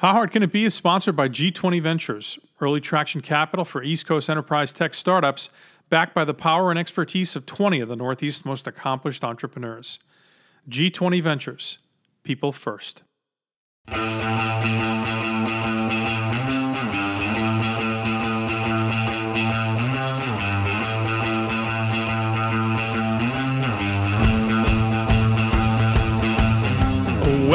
How Hard Can It Be is sponsored by G20 Ventures, early traction capital for East Coast enterprise tech startups, backed by the power and expertise of 20 of the Northeast's most accomplished entrepreneurs. G20 Ventures, people first.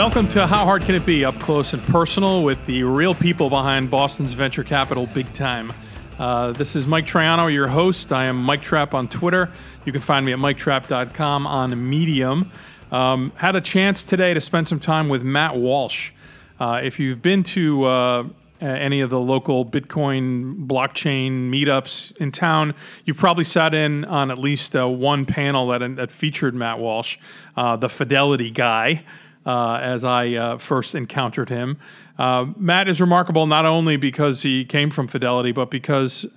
Welcome to How Hard Can It Be? Up close and personal with the real people behind Boston's venture capital big time. Uh, this is Mike Troiano, your host. I am Mike Trap on Twitter. You can find me at MikeTrap.com on Medium. Um, had a chance today to spend some time with Matt Walsh. Uh, if you've been to uh, any of the local Bitcoin blockchain meetups in town, you've probably sat in on at least uh, one panel that, that featured Matt Walsh, uh, the Fidelity guy uh, as I uh, first encountered him. Uh, Matt is remarkable not only because he came from Fidelity, but because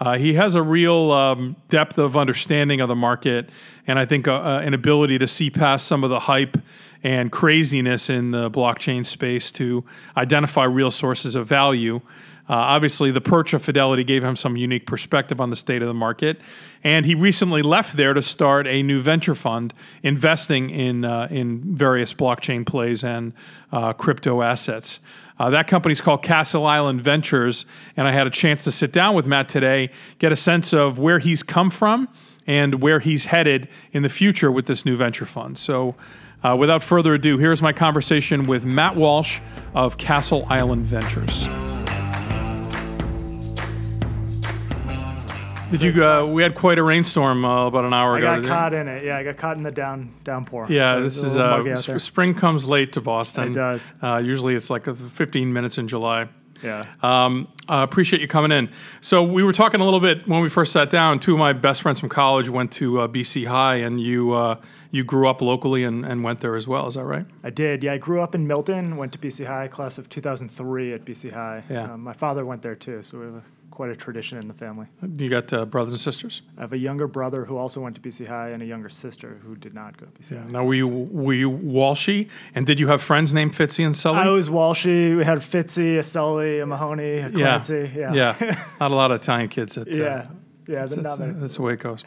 uh, he has a real um, depth of understanding of the market, and I think uh, uh, an ability to see past some of the hype and craziness in the blockchain space to identify real sources of value. Uh, obviously, the perch of Fidelity gave him some unique perspective on the state of the market, and he recently left there to start a new venture fund investing in uh, in various blockchain plays and uh, crypto assets. Uh, that company is called Castle Island Ventures, and I had a chance to sit down with Matt today, get a sense of where he's come from and where he's headed in the future with this new venture fund. So. Uh, without further ado, here's my conversation with Matt Walsh of Castle Island Ventures. Did you? Uh, we had quite a rainstorm uh, about an hour I ago. I got didn't caught in it. Yeah, I got caught in the down downpour. Yeah, It this was a is little uh, sp- spring comes late to Boston. It does. Uh, usually it's like uh, 15 minutes in July. Yeah. Um, I appreciate you coming in. So we were talking a little bit when we first sat down. Two of my best friends from college went to uh, BC High, and you uh, you grew up locally and, and went there as well. Is that right? I did. Yeah, I grew up in Milton. Went to BC High, class of 2003 at BC High. Yeah. Um, my father went there too, so we have a, quite a tradition in the family. You got uh, brothers and sisters. I have a younger brother who also went to BC High, and a younger sister who did not go to BC High. Now were you were you Walshy, and did you have friends named Fitzy and Sully? I was Walshy. We had Fitzy, a Sully, a Mahoney, a yeah, Clancy. Yeah. yeah. Not a lot of Italian kids. At, uh, yeah. Yeah. That's, the- that's the way it goes.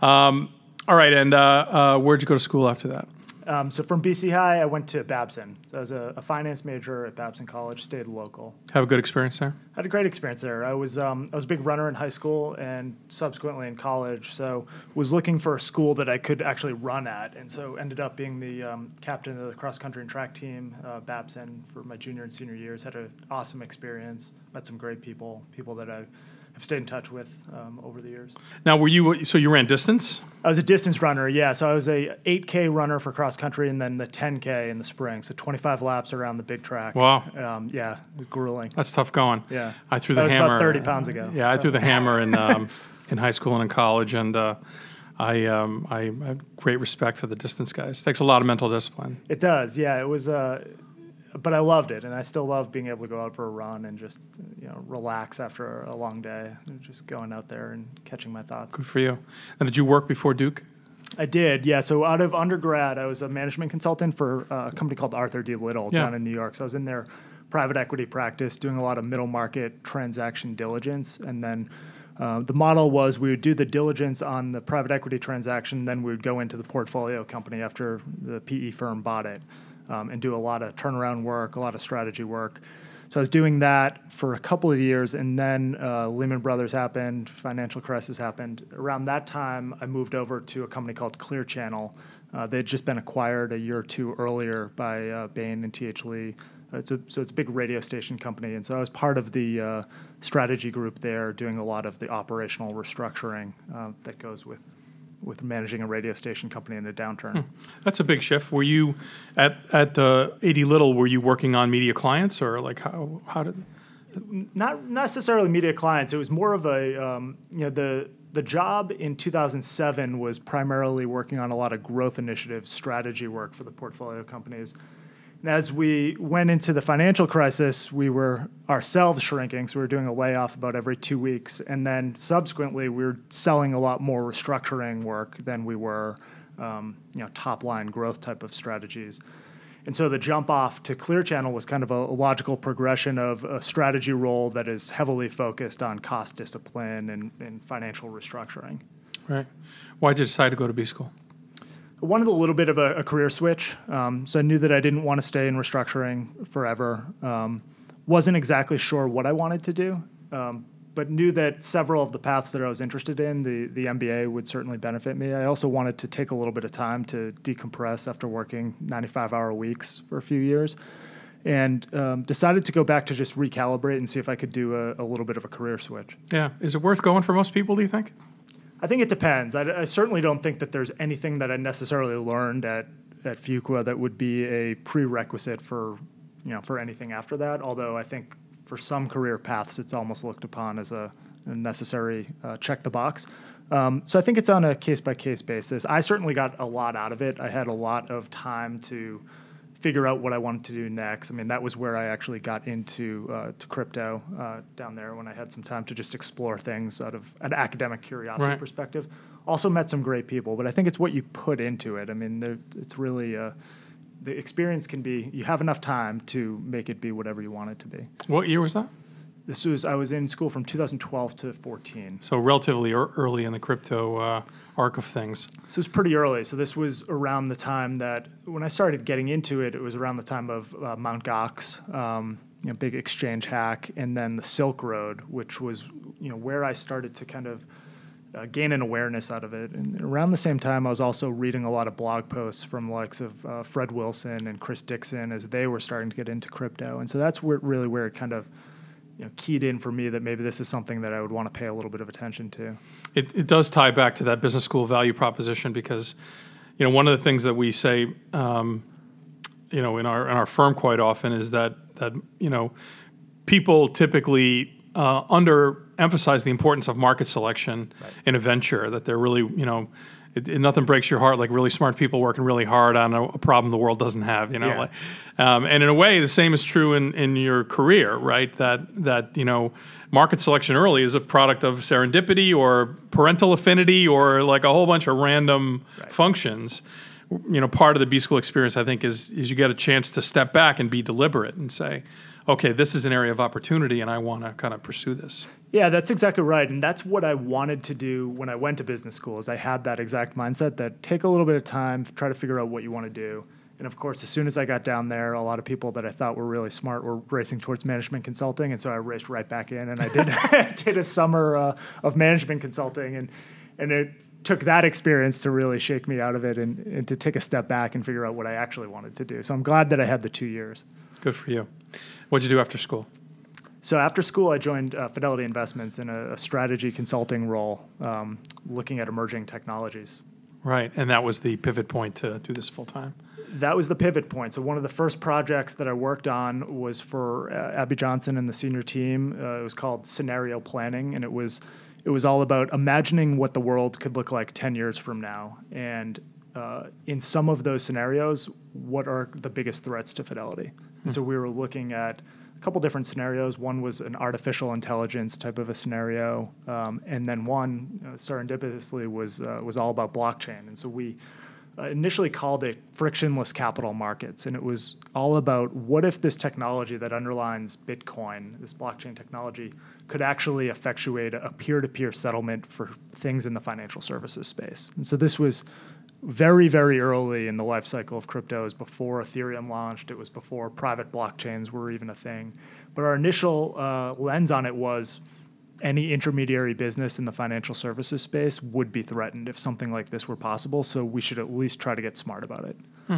Um, all right, and uh, uh, where'd you go to school after that? Um, so from BC High, I went to Babson. So I was a, a finance major at Babson College, stayed local. Have a good experience there. had a great experience there. I was um, I was a big runner in high school and subsequently in college. So was looking for a school that I could actually run at, and so ended up being the um, captain of the cross country and track team, uh, Babson, for my junior and senior years. Had an awesome experience. Met some great people, people that I stayed in touch with um, over the years. Now, were you so you ran distance? I was a distance runner, yeah. So I was a 8K runner for cross country, and then the 10K in the spring. So 25 laps around the big track. Wow. Um, yeah, it was grueling. That's tough going. Yeah. I threw the That the was hammer. about 30 pounds ago, Yeah, I threw the hammer in um, in high school and in college, and uh, I um, I have great respect for the distance guys. It takes a lot of mental discipline. It does, yeah. It was, uh, but I loved it, and I still love being able to go out for a run and just you know relax after a long day, just going out there and catching my thoughts. Good for you. And did you work before Duke? I did, yeah. So out of undergrad, I was a management consultant for uh, a company called Arthur D. Little Yeah. down in New York. So I was in their private equity practice, doing a lot of middle market transaction diligence, and then. Uh, the model was we would do the diligence on the private equity transaction, then we would go into the portfolio company after the PE firm bought it um, and do a lot of turnaround work, a lot of strategy work. So I was doing that for a couple of years, and then uh, Lehman Brothers happened, financial crisis happened. Around that time, I moved over to a company called Clear Channel. Uh, they had just been acquired a year or two earlier by uh, Bain and T.H. Lee. Uh, It's a, so it's a big radio station company, and so I was part of the uh, strategy group there, doing a lot of the operational restructuring uh, that goes with with managing a radio station company in a downturn. That's a big shift. Were you at at uh, A.D. Little? Were you working on media clients or like how how did? not necessarily media clients. It was more of a um, you know the the job in 2007 was primarily working on a lot of growth initiatives, strategy work for the portfolio companies. And as we went into the financial crisis, we were ourselves shrinking, so we were doing a layoff about every two weeks, and then subsequently we were selling a lot more restructuring work than we were, um, you know, top line growth type of strategies. And so the jump off to Clear Channel was kind of a, logical progression of a strategy role that is heavily focused on cost discipline and, and financial restructuring. Right. Why did you decide to go to B school? Wanted a little bit of a, a career switch. Um, so I knew that I didn't want to stay in restructuring forever. Um, wasn't exactly sure what I wanted to do, um, but knew that several of the paths that I was interested in, the, the MBA would certainly benefit me. I also wanted to take a little bit of time to decompress after working 95 hour weeks for a few years and um, decided to go back to just recalibrate and see if I could do a, a little bit of a career switch. Yeah. Is it worth going for most people, do you think? I think it depends. I, I, certainly don't think that there's anything that I necessarily learned at at Fuqua that would be a prerequisite for you know for anything after that. Although I think for some career paths, it's almost looked upon as a, a necessary uh, check the box. Um, so I think it's on a case by case basis. I certainly got a lot out of it. I had a lot of time to figure out what I wanted to do next. I mean, that was where I actually got into uh, to crypto uh, down there when I had some time to just explore things out of an academic curiosity right. perspective. Also met some great people, but I think it's what you put into it. I mean, it's really uh, the experience can be you have enough time to make it be whatever you want it to be. What year was that? This was I was in school from 2012 to 14. So relatively early in the crypto uh, arc of things. So it was pretty early. So this was around the time that when I started getting into it, it was around the time of uh, Mount Gox, um, you know, big exchange hack, and then the Silk Road, which was you know where I started to kind of uh, gain an awareness out of it. And around the same time, I was also reading a lot of blog posts from the likes of uh, Fred Wilson and Chris Dixon as they were starting to get into crypto. And so that's where, really where it kind of you know, keyed in for me that maybe this is something that I would want to pay a little bit of attention to. It, it does tie back to that business school value proposition because, you know, one of the things that we say, um, you know, in our in our firm quite often is that that you know, people typically uh, underemphasize the importance of market selection right. in a venture. That they're really, you know, it, it, nothing breaks your heart like really smart people working really hard on a, a problem the world doesn't have. You know, yeah. like, um, and in a way, the same is true in, in your career, right? That that you know, market selection early is a product of serendipity or parental affinity or like a whole bunch of random right. functions. You know, part of the B school experience, I think, is is you get a chance to step back and be deliberate and say, okay, this is an area of opportunity, and I want to kind of pursue this. Yeah, that's exactly right, and that's what I wanted to do when I went to business school. Is I had that exact mindset that take a little bit of time, try to figure out what you want to do. And of course, as soon as I got down there, a lot of people that I thought were really smart were racing towards management consulting, and so I raced right back in, and I did did a summer uh, of management consulting, and and it took that experience to really shake me out of it and, and to take a step back and figure out what I actually wanted to do. So I'm glad that I had the two years. Good for you. What'd you do after school? So after school, I joined uh, Fidelity Investments in a, a strategy consulting role, um, looking at emerging technologies. Right, and that was the pivot point to do this full time. That was the pivot point. So one of the first projects that I worked on was for uh, Abby Johnson and the senior team. Uh, it was called scenario planning, and it was it was all about imagining what the world could look like ten years from now, and uh, in some of those scenarios, what are the biggest threats to Fidelity? And so we were looking at a couple different scenarios. One was an artificial intelligence type of a scenario, um, and then one uh, serendipitously was uh, was all about blockchain. And so we uh, initially called it frictionless capital markets, and it was all about what if this technology that underlines Bitcoin, this blockchain technology, could actually effectuate a peer-to-peer settlement for things in the financial services space. And so this was very, very early in the life cycle of crypto. Was before Ethereum launched. It was before private blockchains were even a thing. But our initial uh, lens on it was any intermediary business in the financial services space would be threatened if something like this were possible. So we should at least try to get smart about it. Hmm.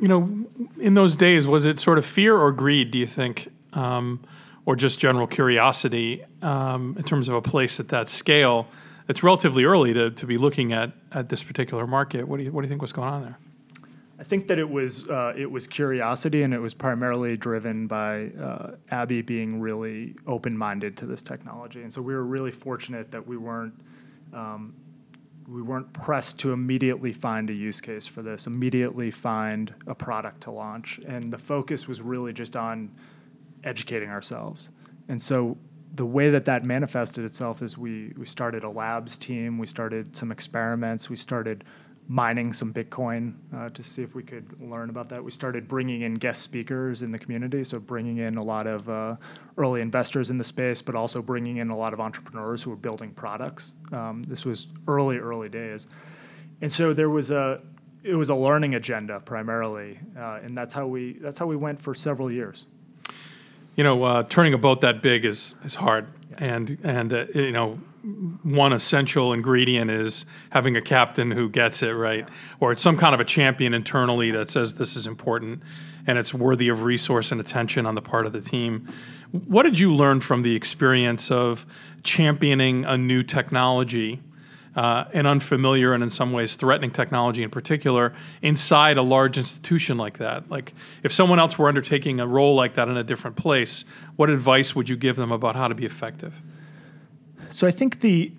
You know, in those days, was it sort of fear or greed, do you think? Um, or just general curiosity um, in terms of a place at that scale? It's relatively early to, to be looking at, at this particular market. What do you what do you think was going on there? I think that it was uh, it was curiosity, and it was primarily driven by uh, Abby being really open minded to this technology, and so we were really fortunate that we weren't. Um, we weren't pressed to immediately find a use case for this, immediately find a product to launch. And the focus was really just on educating ourselves. And so the way that that manifested itself is we we started a labs team, we started some experiments, we started mining some Bitcoin uh, to see if we could learn about that. We started bringing in guest speakers in the community, so bringing in a lot of uh, early investors in the space, but also bringing in a lot of entrepreneurs who were building products. Um, this was early, early days, and so there was a it was a learning agenda primarily, uh, and that's how we that's how we went for several years. You know, uh, turning a boat that big is is hard, and and uh, you know one essential ingredient is having a captain who gets it right, or it's some kind of a champion internally that says this is important and it's worthy of resource and attention on the part of the team. What did you learn from the experience of championing a new technology, uh, an unfamiliar and in some ways threatening technology in particular, inside a large institution like that? Like, if someone else were undertaking a role like that in a different place, what advice would you give them about how to be effective? So I think the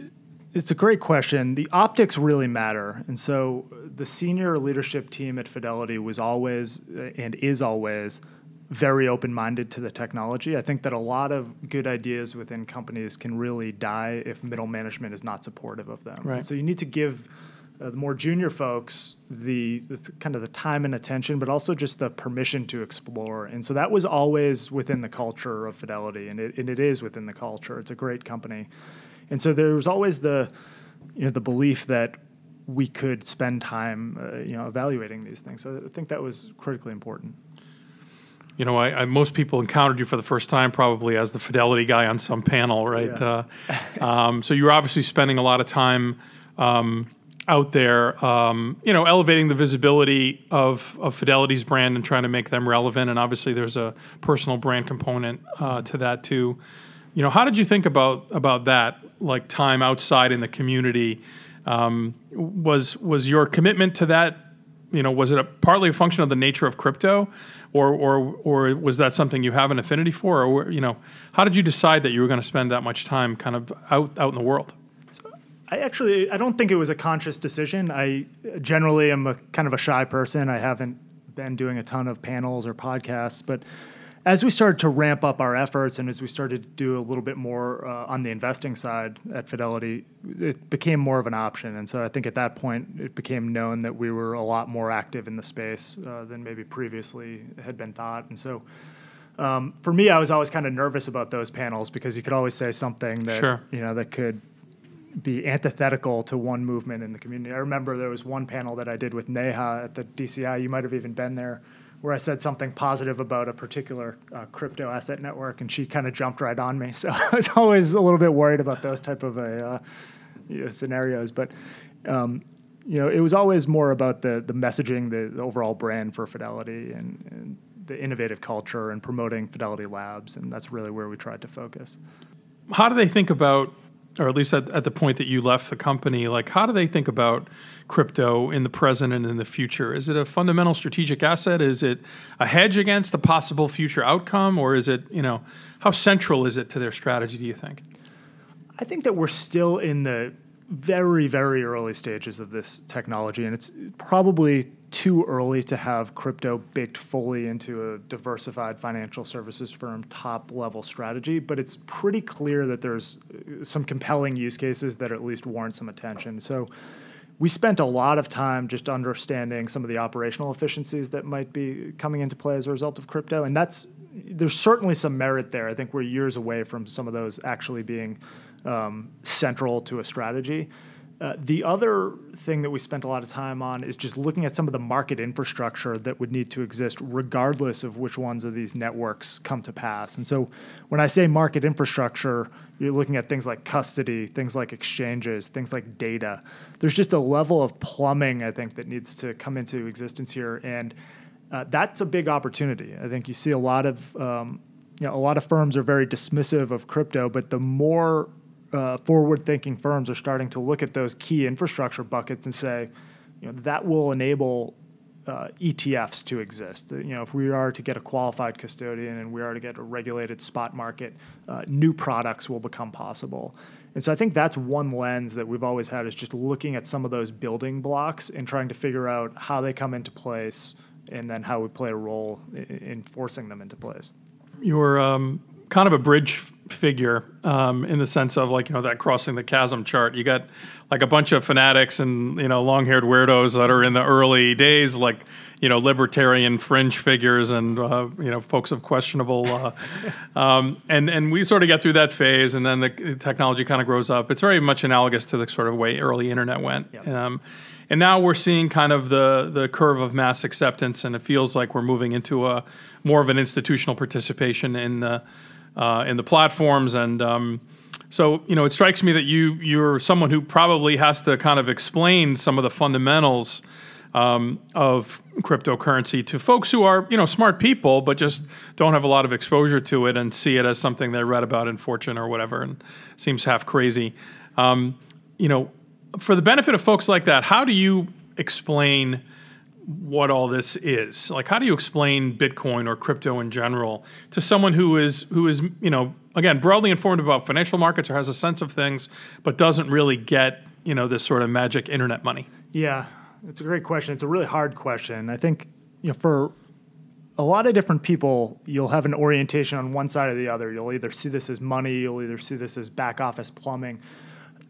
it's a great question. The optics really matter, and so the senior leadership team at Fidelity was always and is always very open-minded to the technology. I think that a lot of good ideas within companies can really die if middle management is not supportive of them. Right. So you need to give uh, the more junior folks the, the, kind of the time and attention, but also just the permission to explore. And so that was always within the culture of Fidelity, and it, and it is within the culture. It's a great company. And so there was always the, you know, the belief that we could spend time, uh, you know, evaluating these things. So I think that was critically important. You know, I, I, most people encountered you for the first time probably as the fidelity guy on some panel, right? Yeah. Uh, um, so you were obviously spending a lot of time um, out there, um, you know, elevating the visibility of, of Fidelity's brand and trying to make them relevant. And obviously, there's a personal brand component uh, to that too. You know, how did you think about about that? Like time outside in the community, um, was was your commitment to that? You know, was it a, partly a function of the nature of crypto, or or or was that something you have an affinity for? Or you know, how did you decide that you were going to spend that much time kind of out out in the world? I actually I don't think it was a conscious decision. I generally am a kind of a shy person. I haven't been doing a ton of panels or podcasts, but as we started to ramp up our efforts and as we started to do a little bit more uh, on the investing side at Fidelity, it became more of an option. And so I think at that point, it became known that we were a lot more active in the space uh, than maybe previously had been thought. And so um, for me, I was always kind of nervous about those panels because you could always say something that sure. you know that could be antithetical to one movement in the community. I remember there was one panel that I did with Neha at the DCI. You might have even been there where I said something positive about a particular uh, crypto asset network, and she kind of jumped right on me. So I was always a little bit worried about those type of a, uh, you know, scenarios. But um, you know, it was always more about the the messaging, the, the overall brand for Fidelity, and, and, the innovative culture, and promoting Fidelity Labs, and that's really where we tried to focus. How do they think about or at least at, at the point that you left the company, like how do they think about crypto in the present and in the future? Is it a fundamental strategic asset? Is it a hedge against a possible future outcome, or is it you know how central is it to their strategy? Do you think? I think that we're still in the very very early stages of this technology, and it's probably too early to have crypto baked fully into a diversified financial services firm top level strategy, but it's pretty clear that there's uh, some compelling use cases that at least warrant some attention. So we spent a lot of time just understanding some of the operational efficiencies that might be coming into play as a result of crypto, and that's there's certainly some merit there. I think we're years away from some of those actually being um, central to a strategy. Uh, the other thing that we spent a lot of time on is just looking at some of the market infrastructure that would need to exist regardless of which ones of these networks come to pass. And so when I say market infrastructure, you're looking at things like custody, things like exchanges, things like data. There's just a level of plumbing, I think, that needs to come into existence here. And uh, that's a big opportunity. I think you see a lot of um, you know, a lot of firms are very dismissive of crypto, but the more uh, forward-thinking firms are starting to look at those key infrastructure buckets and say, you know, that will enable uh, ETFs to exist. You know, if we are to get a qualified custodian and we are to get a regulated spot market, uh, new products will become possible. And so I think that's one lens that we've always had is just looking at some of those building blocks and trying to figure out how they come into place and then how we play a role in, forcing them into place. You're um, kind of a bridge figure um, in the sense of like you know that crossing the chasm chart. You got like a bunch of fanatics and you know long-haired weirdos that are in the early days, like you know libertarian fringe figures and uh, you know folks of questionable, uh, um, and and we sort of get through that phase, and then the technology kind of grows up. It's very much analogous to the sort of way early internet went. Yep. Um, and now we're seeing kind of the the curve of mass acceptance, and it feels like we're moving into a more of an institutional participation in the uh, in the platforms. And um, so, you know, it strikes me that you you're someone who probably has to kind of explain some of the fundamentals um, of cryptocurrency to folks who are you know smart people, but just don't have a lot of exposure to it and see it as something they read about in Fortune or whatever, and seems half crazy. Um, you know for the benefit of folks like that, how do you explain what all this is? Like, how do you explain Bitcoin or crypto in general to someone who is who is you know again broadly informed about financial markets or has a sense of things, but doesn't really get you know this sort of magic internet money? Yeah, it's a great question. It's a really hard question. I think you know for a lot of different people, you'll have an orientation on one side or the other. You'll either see this as money, you'll either see this as back office plumbing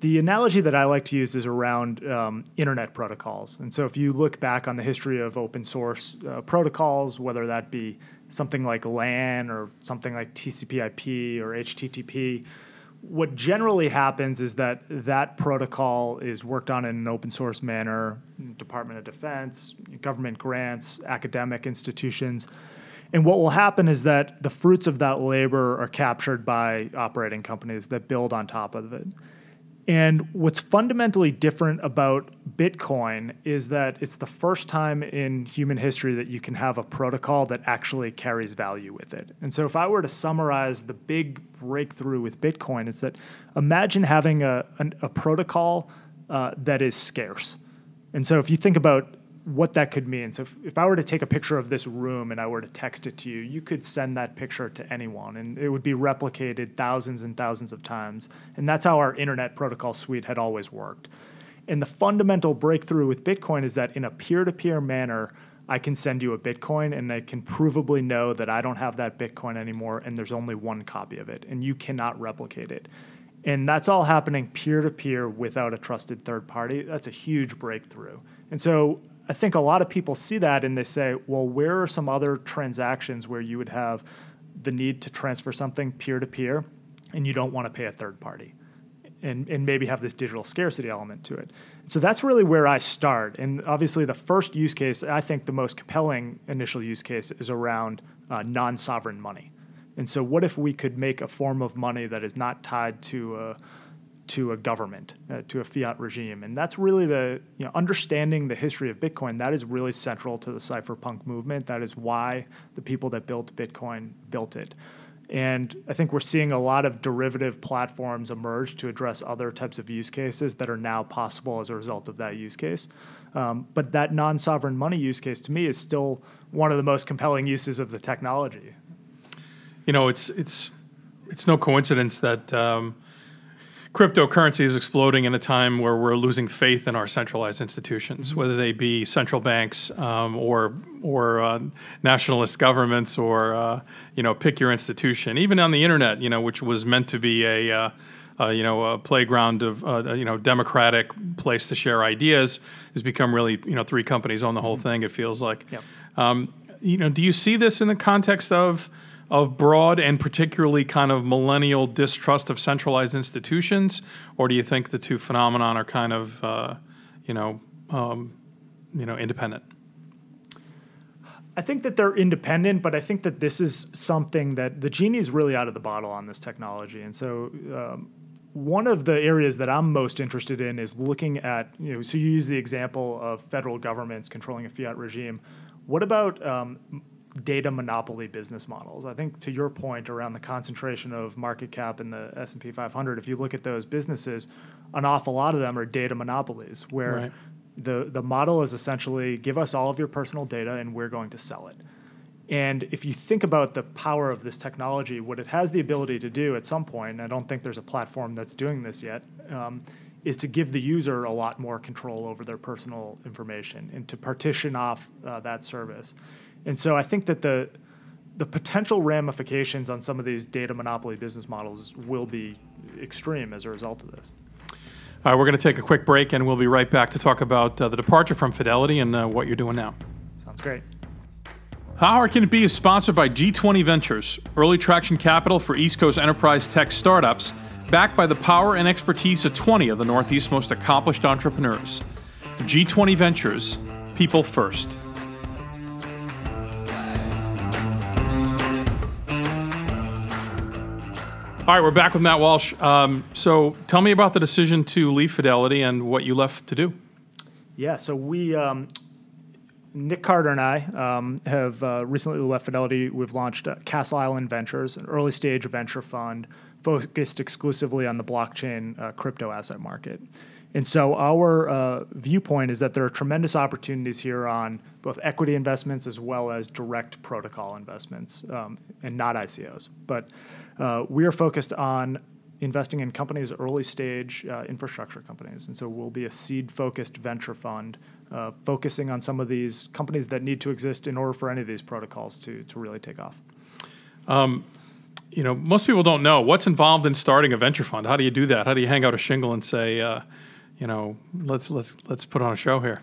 the analogy that I like to use is around um, internet protocols. And so, if you look back on the history of open source uh, protocols, whether that be something like LAN or something like TCP/IP or HTTP, what generally happens is that that protocol is worked on in an open source manner. Department of Defense, government grants, academic institutions. And what will happen is that the fruits of that labor are captured by operating companies that build on top of it. And what's fundamentally different about Bitcoin is that it's the first time in human history that you can have a protocol that actually carries value with it. And so, if I were to summarize the big breakthrough with Bitcoin, is that imagine having a, a, a protocol uh, that is scarce. And so, if you think about what that could mean. So if, if I were to take a picture of this room and I were to text it to you, you could send that picture to anyone and it would be replicated thousands and thousands of times. And that's how our internet protocol suite had always worked. And the fundamental breakthrough with Bitcoin is that in a peer-to-peer manner, I can send you a Bitcoin and I can provably know that I don't have that Bitcoin anymore and there's only one copy of it and you cannot replicate it. And that's all happening peer to peer without a trusted third party. That's a huge breakthrough. And so I think a lot of people see that and they say, well, where are some other transactions where you would have the need to transfer something peer to peer and you don't want to pay a third party? And, and maybe have this digital scarcity element to it. So that's really where I start. And obviously, the first use case, I think the most compelling initial use case is around uh, non sovereign money. And so, what if we could make a form of money that is not tied to a to a government, uh, to a fiat regime. And that's really the, you know, understanding the history of Bitcoin, that is really central to the cypherpunk movement. That is why the people that built Bitcoin built it. And I think we're seeing a lot of derivative platforms emerge to address other types of use cases that are now possible as a result of that use case. Um, but that non sovereign money use case to me is still one of the most compelling uses of the technology. You know, it's, it's, it's no coincidence that um, cryptocurrency is exploding in a time where we're losing faith in our centralized institutions, mm-hmm. whether they be central banks um, or or uh, nationalist governments or uh, you know pick your institution. Even on the internet, you know, which was meant to be a uh, uh you know a playground of uh, you know democratic place to share ideas, has become really you know three companies own the whole mm-hmm. thing. It feels like. Yep. Um, you know, do you see this in the context of of broad and particularly kind of millennial distrust of centralized institutions, or do you think the two phenomenon are kind of, uh, you know, um, you know, independent? I think that they're independent, but I think that this is something that the genie is really out of the bottle on this technology, and so. Um, one of the areas that I'm most interested in is looking at, you know, so you use the example of federal governments controlling a fiat regime. What about um, data monopoly business models. I think to your point around the concentration of market cap in the S&P 500, if you look at those businesses, an awful lot of them are data monopolies where right. the the model is essentially give us all of your personal data and we're going to sell it. And if you think about the power of this technology, what it has the ability to do at some point, I don't think there's a platform that's doing this yet, um, is to give the user a lot more control over their personal information and to partition off uh, that service. And so I think that the the potential ramifications on some of these data monopoly business models will be extreme as a result of this. All right, we're going to take a quick break and we'll be right back to talk about uh, the departure from Fidelity and uh, what you're doing now. Sounds great. How Hard Can It Be is sponsored by G20 Ventures, early traction capital for East Coast enterprise tech startups, backed by the power and expertise of 20 of the Northeast's most accomplished entrepreneurs. G20 Ventures, people first. All right, we're back with Matt Walsh. Um, so tell me about the decision to leave Fidelity and what you left to do. Yeah, so we, um, Nick Carter and I um, have uh, recently left Fidelity. We've launched uh, Castle Island Ventures, an early stage venture fund focused exclusively on the blockchain uh, crypto asset market. And so our uh, viewpoint is that there are tremendous opportunities here on both equity investments as well as direct protocol investments um, and not ICOs. But uh, we are focused on investing in companies, early stage uh, infrastructure companies. And so we'll be a seed focused venture fund uh, focusing on some of these companies that need to exist in order for any of these protocols to, to really take off. Um, you know, most people don't know what's involved in starting a venture fund. How do you do that? How do you hang out a shingle and say, uh, you know, let's let's let's put on a show here?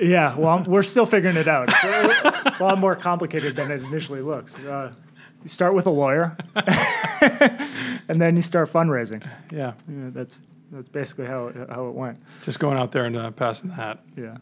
Yeah, well, we're still figuring it out. It's, it's, a lot more complicated than it initially looks. Uh, you start with a lawyer, and then you start fundraising. Yeah. yeah, that's that's basically how it, how it went. Just going out there and uh, passing the hat. Yeah.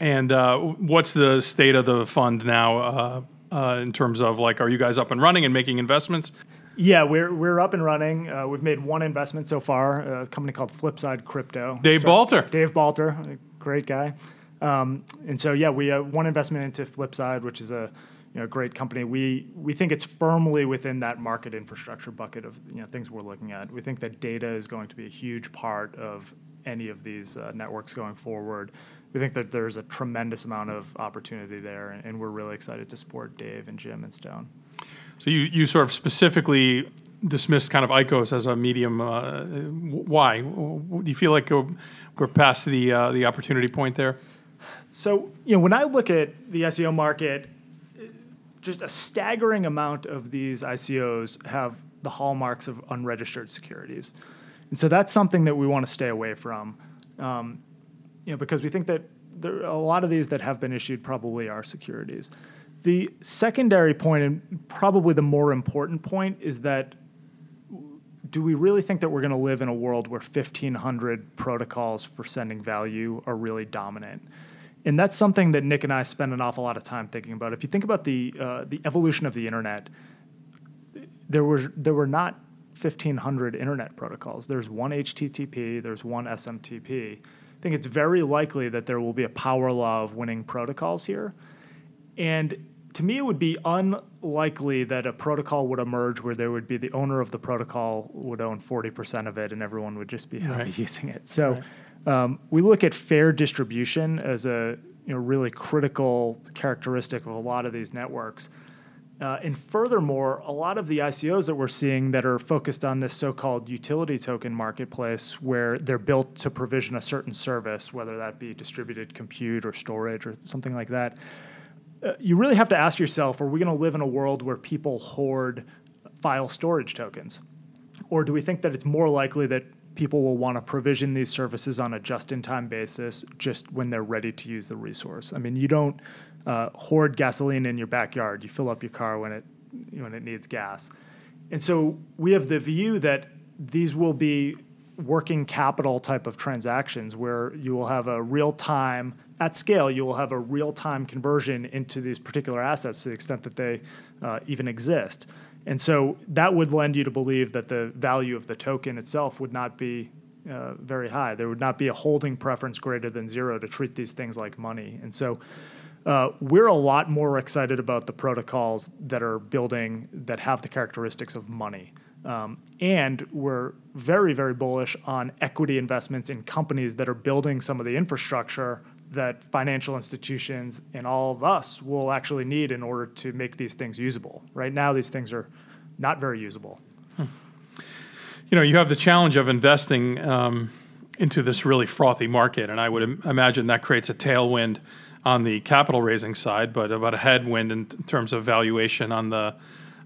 And uh, what's the state of the fund now uh, uh, in terms of like, are you guys up and running and making investments? Yeah, we're we're up and running. Uh, we've made one investment so far, a company called Flipside Crypto. Dave Balter. Dave Balter, great guy. Um, and so yeah, we have one investment into Flipside, which is a you know, great company. We we think it's firmly within that market infrastructure bucket of you know things we're looking at. We think that data is going to be a huge part of any of these uh, networks going forward. We think that there's a tremendous amount of opportunity there, and, and we're really excited to support Dave and Jim and Stone. So you you sort of specifically dismissed kind of ICOs as a medium. Uh, why? Do you feel like we're past the uh, the opportunity point there? So you know, when I look at the ICO market just a staggering amount of these ICOs have the hallmarks of unregistered securities. And so that's something that we want to stay away from, um, you know, because we think that there a lot of these that have been issued probably are securities. The secondary point, and probably the more important point, is that do we really think that we're going to live in a world where 1,500 protocols for sending value are really dominant? And that's something that Nick and I spend an awful lot of time thinking about. If you think about the uh, the evolution of the internet, there were there were not 1,500 internet protocols. There's one HTTP. There's one SMTP. I think it's very likely that there will be a power law of winning protocols here, and to me, it would be unlikely that a protocol would emerge where there would be the owner of the protocol would own 40% of it and everyone would just be happy right. using it. So. Right um, we look at fair distribution as a you know, really critical characteristic of a lot of these networks. Uh, and furthermore, a lot of the ICOs that we're seeing that are focused on this so called utility token marketplace, where they're built to provision a certain service, whether that be distributed compute or storage or something like that, uh, you really have to ask yourself are we going to live in a world where people hoard file storage tokens? Or do we think that it's more likely that people will want to provision these services on a just-in-time basis just when they're ready to use the resource. I mean, you don't uh, hoard gasoline in your backyard. You fill up your car when it when it needs gas. And so we have the view that these will be working capital type of transactions where you will have a real time at scale you will have a real time conversion into these particular assets to the extent that they uh, even exist and so that would lend you to believe that the value of the token itself would not be uh, very high. There would not be a holding preference greater than zero to treat these things like money. And so uh, we're a lot more excited about the protocols that are building that have the characteristics of money. Um, and we're very, very bullish on equity investments in companies that are building some of the infrastructure that financial institutions and all of us will actually need in order to make these things usable. Right now, these things are not very usable. Hmm. You know, you have the challenge of investing um, into this really frothy market, and I would Im- imagine that creates a tailwind on the capital raising side, but about a headwind in t- terms of valuation on the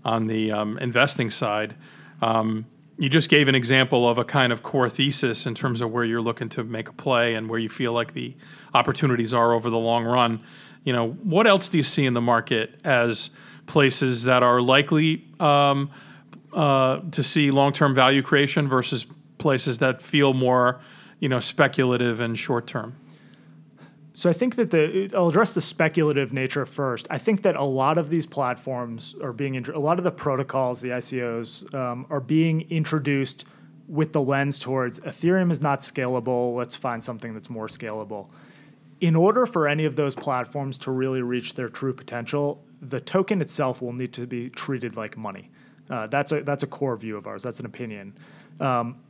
on the um, investing side. Um, you just gave an example of a kind of core thesis in terms of where you're looking to make a play and where you feel like the opportunities are over the long run. You know, what else do you see in the market as places that are likely um, uh, to see long-term value creation versus places that feel more, you know, speculative and short-term? So I think that the I'll address the speculative nature first. I think that a lot of these platforms are being a lot of the protocols, the ICOs, um, are being introduced with the lens towards Ethereum is not scalable. Let's find something that's more scalable. In order for any of those platforms to really reach their true potential, the token itself will need to be treated like money. Uh, that's a that's a core view of ours. That's an opinion. Um,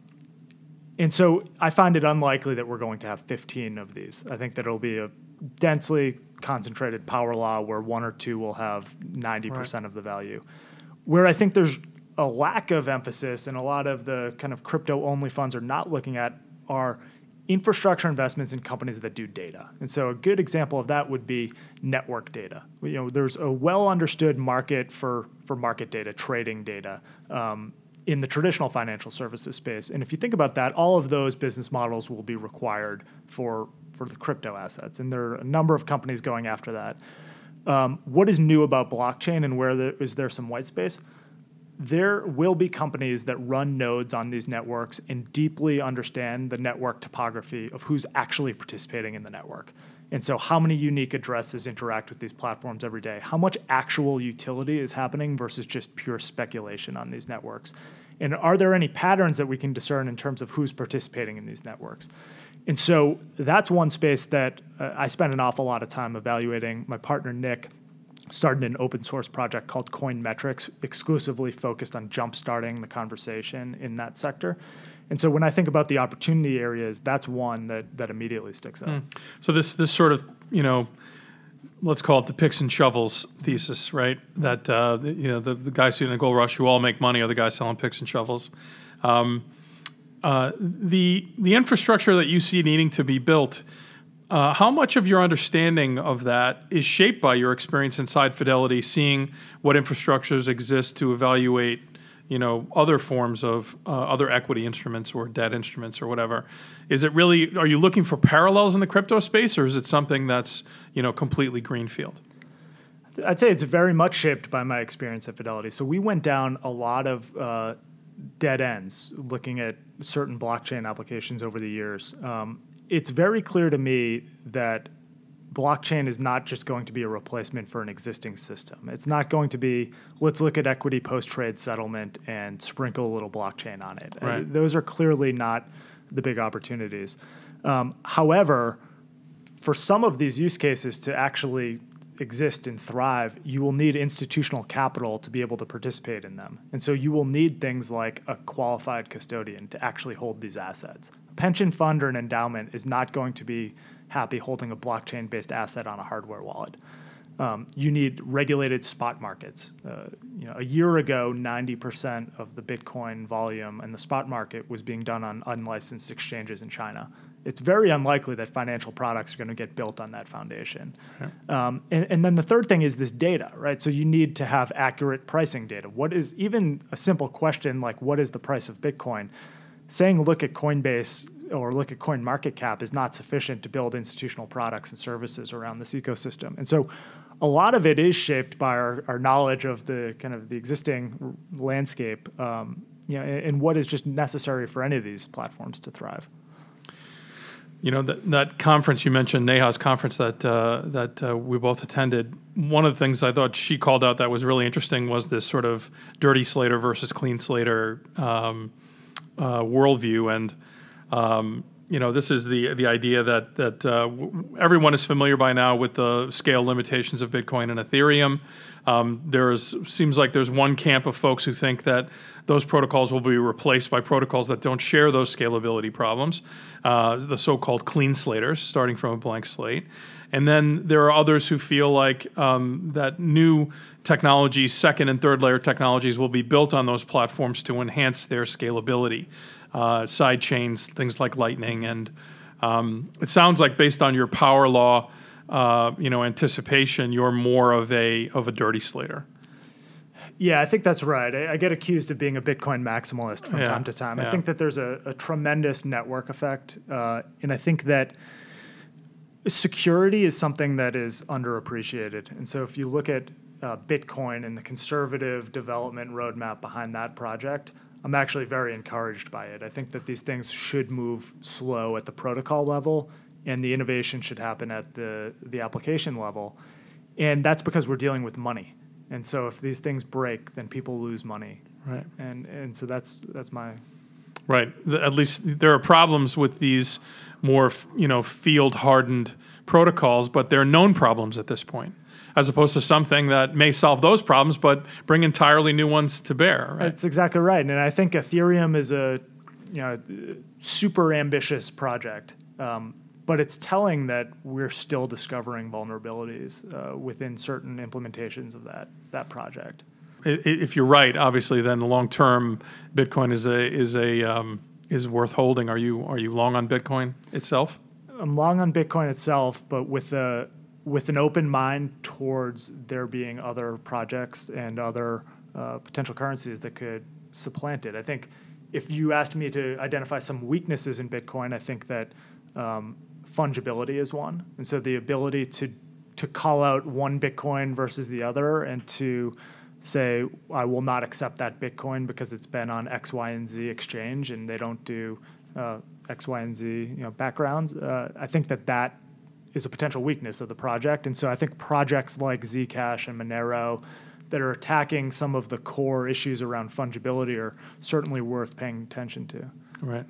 and so I find it unlikely that we're going to have 15 of these. I think that it'll be a densely concentrated power law where one or two will have 90% right. of the value. Where I think there's a lack of emphasis and a lot of the kind of crypto only funds are not looking at are infrastructure investments in companies that do data. And so a good example of that would be network data. You know, there's a well understood market for, for market data, trading data. Um, in the traditional financial services space. And if you think about that, all of those business models will be required for, for the crypto assets. And there are a number of companies going after that. Um, what is new about blockchain and where there, is there some white space? There will be companies that run nodes on these networks and deeply understand the network topography of who's actually participating in the network. And so, how many unique addresses interact with these platforms every day? How much actual utility is happening versus just pure speculation on these networks? And are there any patterns that we can discern in terms of who's participating in these networks? And so, that's one space that uh, I spend an awful lot of time evaluating. My partner, Nick, started an open source project called Coin Metrics, exclusively focused on jumpstarting the conversation in that sector. And so when I think about the opportunity areas, that's one that that immediately sticks out. Mm. So this this sort of you know, let's call it the picks and shovels thesis, right? That uh, you know the, the guys in the gold rush who all make money are the guys selling picks and shovels. Um, uh, the the infrastructure that you see needing to be built. Uh, how much of your understanding of that is shaped by your experience inside Fidelity, seeing what infrastructures exist to evaluate you know other forms of uh, other equity instruments or debt instruments or whatever. Is it really are you looking for parallels in the crypto space or is it something that's you know completely greenfield? I'd say it's very much shaped by my experience at fidelity. So we went down a lot of uh, dead ends looking at certain blockchain applications over the years. Um, it's very clear to me that blockchain is not just going to be a replacement for an existing system. It's not going to be let's look at equity post trade settlement and sprinkle a little blockchain on it. Right. Uh, those are clearly not the big opportunities. Um, however, for some of these use cases to actually exist and thrive, you will need institutional capital to be able to participate in them. And so you will need things like a qualified custodian to actually hold these assets. A pension fund or an endowment is not going to be happy holding a blockchain based asset on a hardware wallet. Um, you need regulated spot markets. Uh, you know, a year ago, 90% of the Bitcoin volume in the spot market was being done on unlicensed exchanges in China. It's very unlikely that financial products are going to get built on that foundation. Um, and, and then the third thing is this data, right? So you need to have accurate pricing data. What is even a simple question like what is the price of Bitcoin? Saying look at Coinbase or look at coin market cap is not sufficient to build institutional products and services around this ecosystem. And so a lot of it is shaped by our, our knowledge of the kind of the existing landscape, um, you know, and, what is just necessary for any of these platforms to thrive. You know that, that conference you mentioned, Neha's conference that uh, that uh, we both attended. One of the things I thought she called out that was really interesting was this sort of dirty Slater versus clean Slater um, uh, worldview, and um, you know, this is the the idea that that uh, w- everyone is familiar by now with the scale limitations of Bitcoin and Ethereum. Um, there's seems like there's one camp of folks who think that those protocols will be replaced by protocols that don't share those scalability problems, uh, the so-called clean slaters, starting from a blank slate. And then there are others who feel like um, that new technologies, second and third layer technologies, will be built on those platforms to enhance their scalability uh, side chains, things like Lightning. And um, it sounds like, based on your power law uh, you know anticipation, you're more of a of a dirty slater. Yeah, I think that's right. I, I, get accused of being a Bitcoin maximalist from Yeah, time to time. yeah. I think that there's a, a tremendous network effect, uh, and I think that security is something that is underappreciated. And so, if you look at uh, Bitcoin and the conservative development roadmap behind that project, I'm actually very encouraged by it. I think that these things should move slow at the protocol level, and the innovation should happen at the the application level. And that's because we're dealing with money. And so, if these things break, then people lose money. Right. And and so that's that's my Right. At least there are problems with these more, f- you know, field hardened protocols, but they're known problems at this point, as opposed to something that may solve those problems, but bring entirely new ones to bear. Right. That's exactly right, and I think Ethereum is a you know super ambitious project, um, but it's telling that we're still discovering vulnerabilities uh, within certain implementations of that that project. If you're right, obviously, then the long term Bitcoin is a is a um, is worth holding. Are you are you long on Bitcoin itself? I'm long on Bitcoin itself, but with a with an open mind towards there being other projects and other uh, potential currencies that could supplant it. I think if you asked me to identify some weaknesses in Bitcoin, I think that um, fungibility is one, and so the ability to to call out one Bitcoin versus the other and to say I will not accept that Bitcoin because it's been on X, Y, and Z exchange and they don't do uh, X, Y, and Z you know backgrounds. Uh, I think that that is a potential weakness of the project, and so I think projects like Zcash and Monero that are attacking some of the core issues around fungibility are certainly worth paying attention to. Right.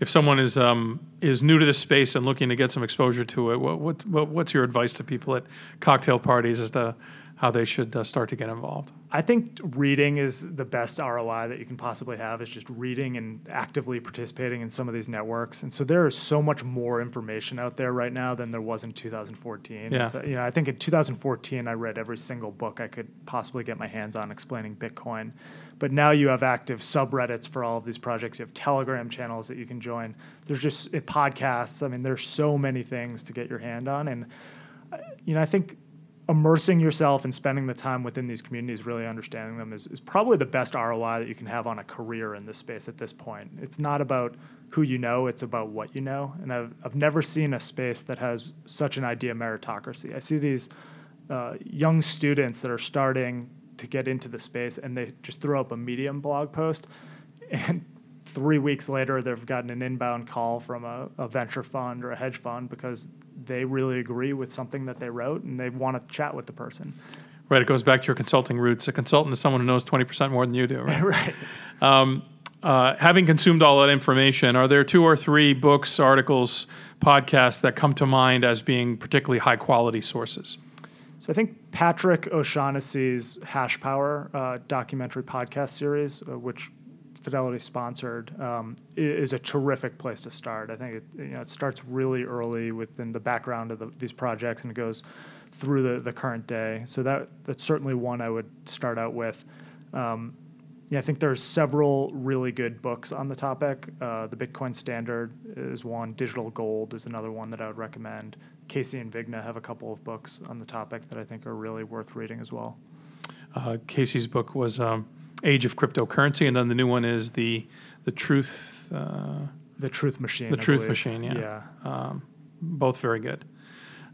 If someone is um, is new to this space and looking to get some exposure to it, what, what, what what's your advice to people at cocktail parties as to how they should uh, start to get involved? I think reading is the best ROI that you can possibly have. Is just reading and actively participating in some of these networks. And so there is so much more information out there right now than there was in 2014. Yeah. Uh, you know, I think in 2014 I read every single book I could possibly get my hands on explaining Bitcoin. But now you have active subreddits for all of these projects. You have Telegram channels that you can join. There's just uh, podcasts. I mean, there's so many things to get your hand on. And uh, you know, I think immersing yourself and spending the time within these communities, really understanding them, is, is probably the best ROI that you can have on a career in this space at this point. It's not about who you know, it's about what you know. And I've, I've never seen a space that has such an idea meritocracy. I see these uh, young students that are starting to get into the space and they just throw up a Medium blog post and three weeks later they've gotten an inbound call from a, a venture fund or a hedge fund because they really agree with something that they wrote and they want to chat with the person. Right. It goes back to your consulting roots. A consultant is someone who knows twenty percent more than you do. Right. right. Um, uh, having consumed all that information, are there two or three books, articles, podcasts that come to mind as being particularly high quality sources? So I think Patrick O'Shaughnessy's Hash Power uh, documentary podcast series, uh, which Fidelity sponsored, um, is a terrific place to start. I think it, you know, it starts really early within the background of the, these projects and it goes through the, the current day. So that that's certainly one I would start out with. Um, yeah, I think there's several really good books on the topic. Uh, the Bitcoin Standard is one. Digital Gold is another one that I would recommend. Casey and Vigna have a couple of books on the topic that I think are really worth reading as well. Uh, Casey's book was um, Age of Cryptocurrency, and then the new one is the the Truth. Uh, The Truth Machine. The I Truth believe. Machine, yeah. Yeah. um, both very good.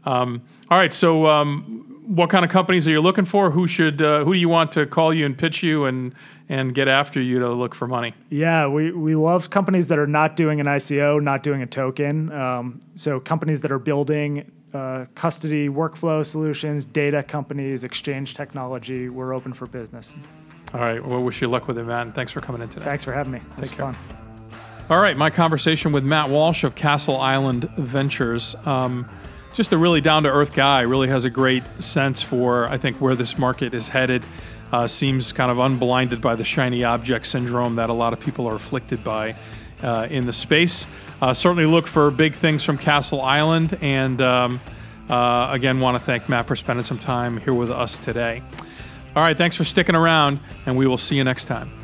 Um, all right, so um, what kind of companies are you looking for? Who should uh, who do you want to call you and pitch you and and get after you to look for money? Yeah, we, we love companies that are not doing an ICO, not doing a token. Um, so companies that are building uh, custody workflow solutions, data companies, exchange technology. We're open for business. All right, well, wish you luck with it, Matt. And thanks for coming in today. Thanks for having me. Was Take care. fun. All right, my conversation with Matt Walsh of Castle Island Ventures. Um, just a really down to earth guy, really has a great sense for, I think, where this market is headed. Uh, seems kind of unblinded by the shiny object syndrome that a lot of people are afflicted by uh, in the space. Uh, certainly look for big things from Castle Island. And um, uh, again, want to thank Matt for spending some time here with us today. All right, thanks for sticking around, and we will see you next time.